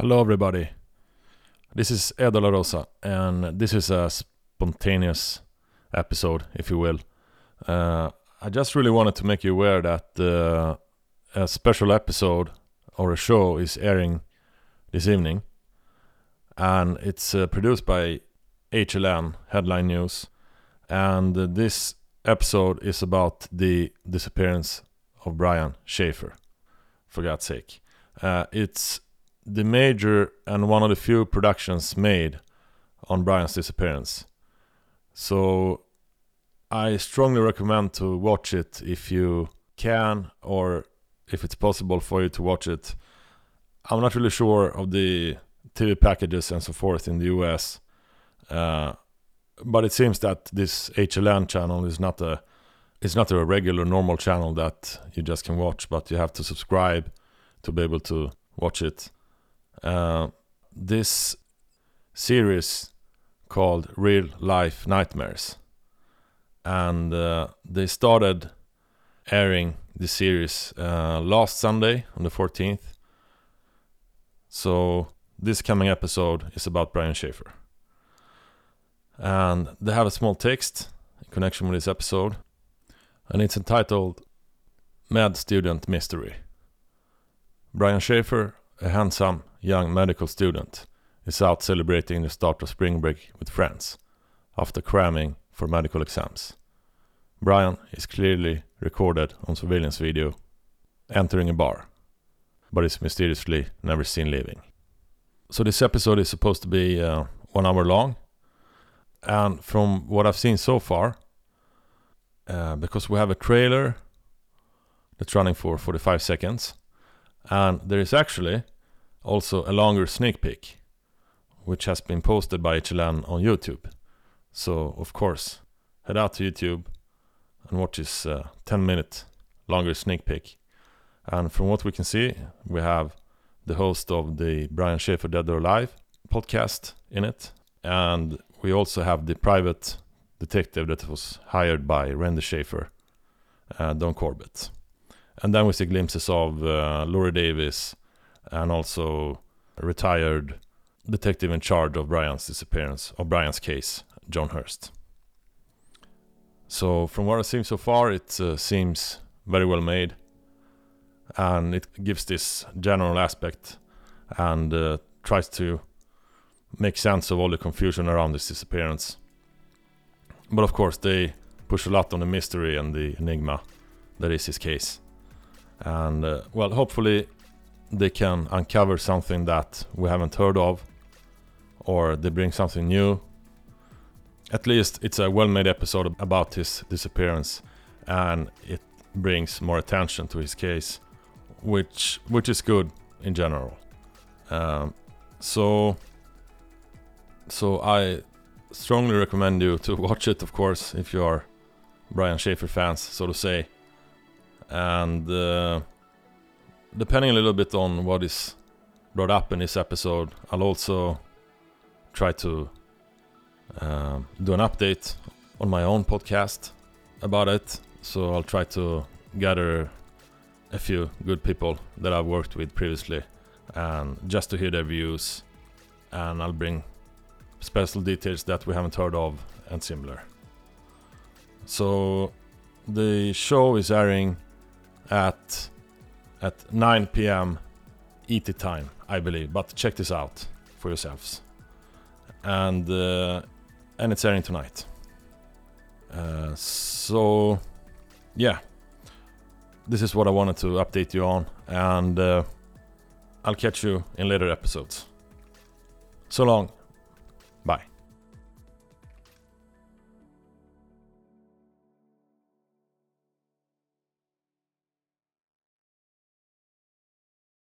Hello, everybody. This is Edo La Rosa, and this is a spontaneous episode, if you will. Uh, I just really wanted to make you aware that uh, a special episode or a show is airing this evening, and it's uh, produced by HLN Headline News, and this episode is about the disappearance of Brian Shaffer. For God's sake, uh, it's the major and one of the few productions made on Brian's disappearance. So I strongly recommend to watch it if you can or if it's possible for you to watch it. I'm not really sure of the TV packages and so forth in the US. Uh, but it seems that this HLN channel is not a it's not a regular normal channel that you just can watch, but you have to subscribe to be able to watch it. Uh, this series called Real Life Nightmares, and uh, they started airing the series uh, last Sunday on the 14th. So this coming episode is about Brian Shaffer, and they have a small text in connection with this episode, and it's entitled "Med Student Mystery." Brian Shaffer, a handsome young medical student, is out celebrating the start of spring break with friends after cramming for medical exams. Brian is clearly recorded on surveillance video entering a bar, but is mysteriously never seen leaving. So this episode is supposed to be uh, one hour long, and from what I've seen so far, uh, because we have a trailer that's running for 45 seconds, and there is actually also a longer sneak peek, which has been posted by HLN on YouTube. So, of course, head out to YouTube and watch this uh, 10 minute longer sneak peek. And from what we can see, we have the host of the Brian Shaffer Dead or Alive podcast in it. And we also have the private detective that was hired by Randy Shaffer, uh, Don Corbett. And then we see glimpses of uh, Davis and also retired detective in charge of Brian's disappearance, of Brian's case, John Hurst. So, from what I've seen so far, it uh, seems very well made, and it gives this general aspect and uh, tries to make sense of all the confusion around this disappearance. But of course, they push a lot on the mystery and the enigma that is his case. And uh, well, hopefully, they can uncover something that we haven't heard of, or they bring something new. At least it's a well made episode about his disappearance, and it brings more attention to his case, which which is good in general. Um, so so I strongly recommend you to watch it, of course, if you are Brian Shaffer fans, so to say. And uh, depending a little bit on what is brought up in this episode, I'll also try to um, do an update on my own podcast about it. So I'll try to gather a few good people that I've worked with previously and just to hear their views. And I'll bring special details that we haven't heard of and similar. So the show is airing at at 9 p.m. ET time, I believe. But check this out for yourselves. And uh, and it's airing tonight. Uh, so yeah, this is what I wanted to update you on, and uh, I'll catch you in later episodes. So long, bye.